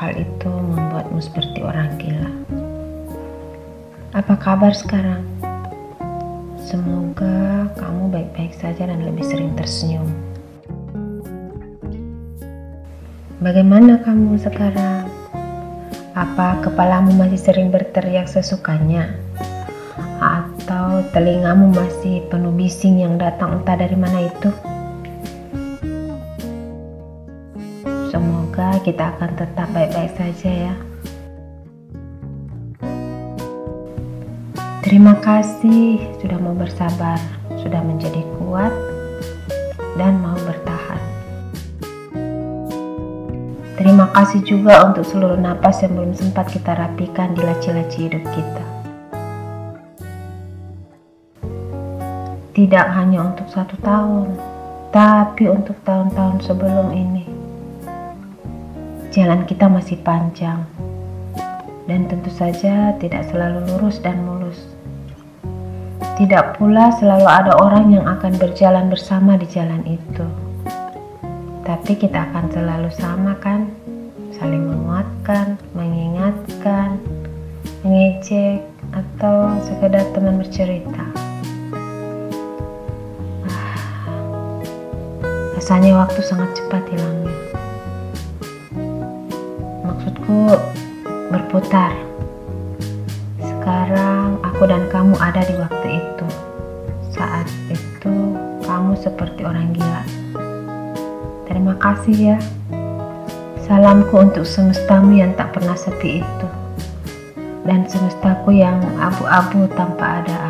hal itu membuatmu seperti orang gila. Apa kabar sekarang? Semoga kamu baik-baik saja dan lebih sering tersenyum. Bagaimana kamu sekarang? Apa kepalamu masih sering berteriak sesukanya? Atau telingamu masih penuh bising yang datang entah dari mana itu? Semoga kita akan tetap baik-baik saja ya. Terima kasih sudah mau bersabar, sudah menjadi kuat, dan mau bertahan. Terima kasih juga untuk seluruh napas yang belum sempat kita rapikan di laci-laci hidup kita. Tidak hanya untuk satu tahun, tapi untuk tahun-tahun sebelum ini. Jalan kita masih panjang, dan tentu saja tidak selalu lurus dan mulus. Tidak pula selalu ada orang yang akan berjalan bersama di jalan itu. Tapi kita akan selalu sama kan? Saling menguatkan, mengingatkan, mengejek, atau sekedar teman bercerita. Ah, rasanya waktu sangat cepat hilangnya maksudku berputar. Sekarang aku dan kamu ada di waktu itu. Saat itu kamu seperti orang gila. Terima kasih ya. Salamku untuk semestamu yang tak pernah sepi itu. Dan semestaku yang abu-abu tanpa ada.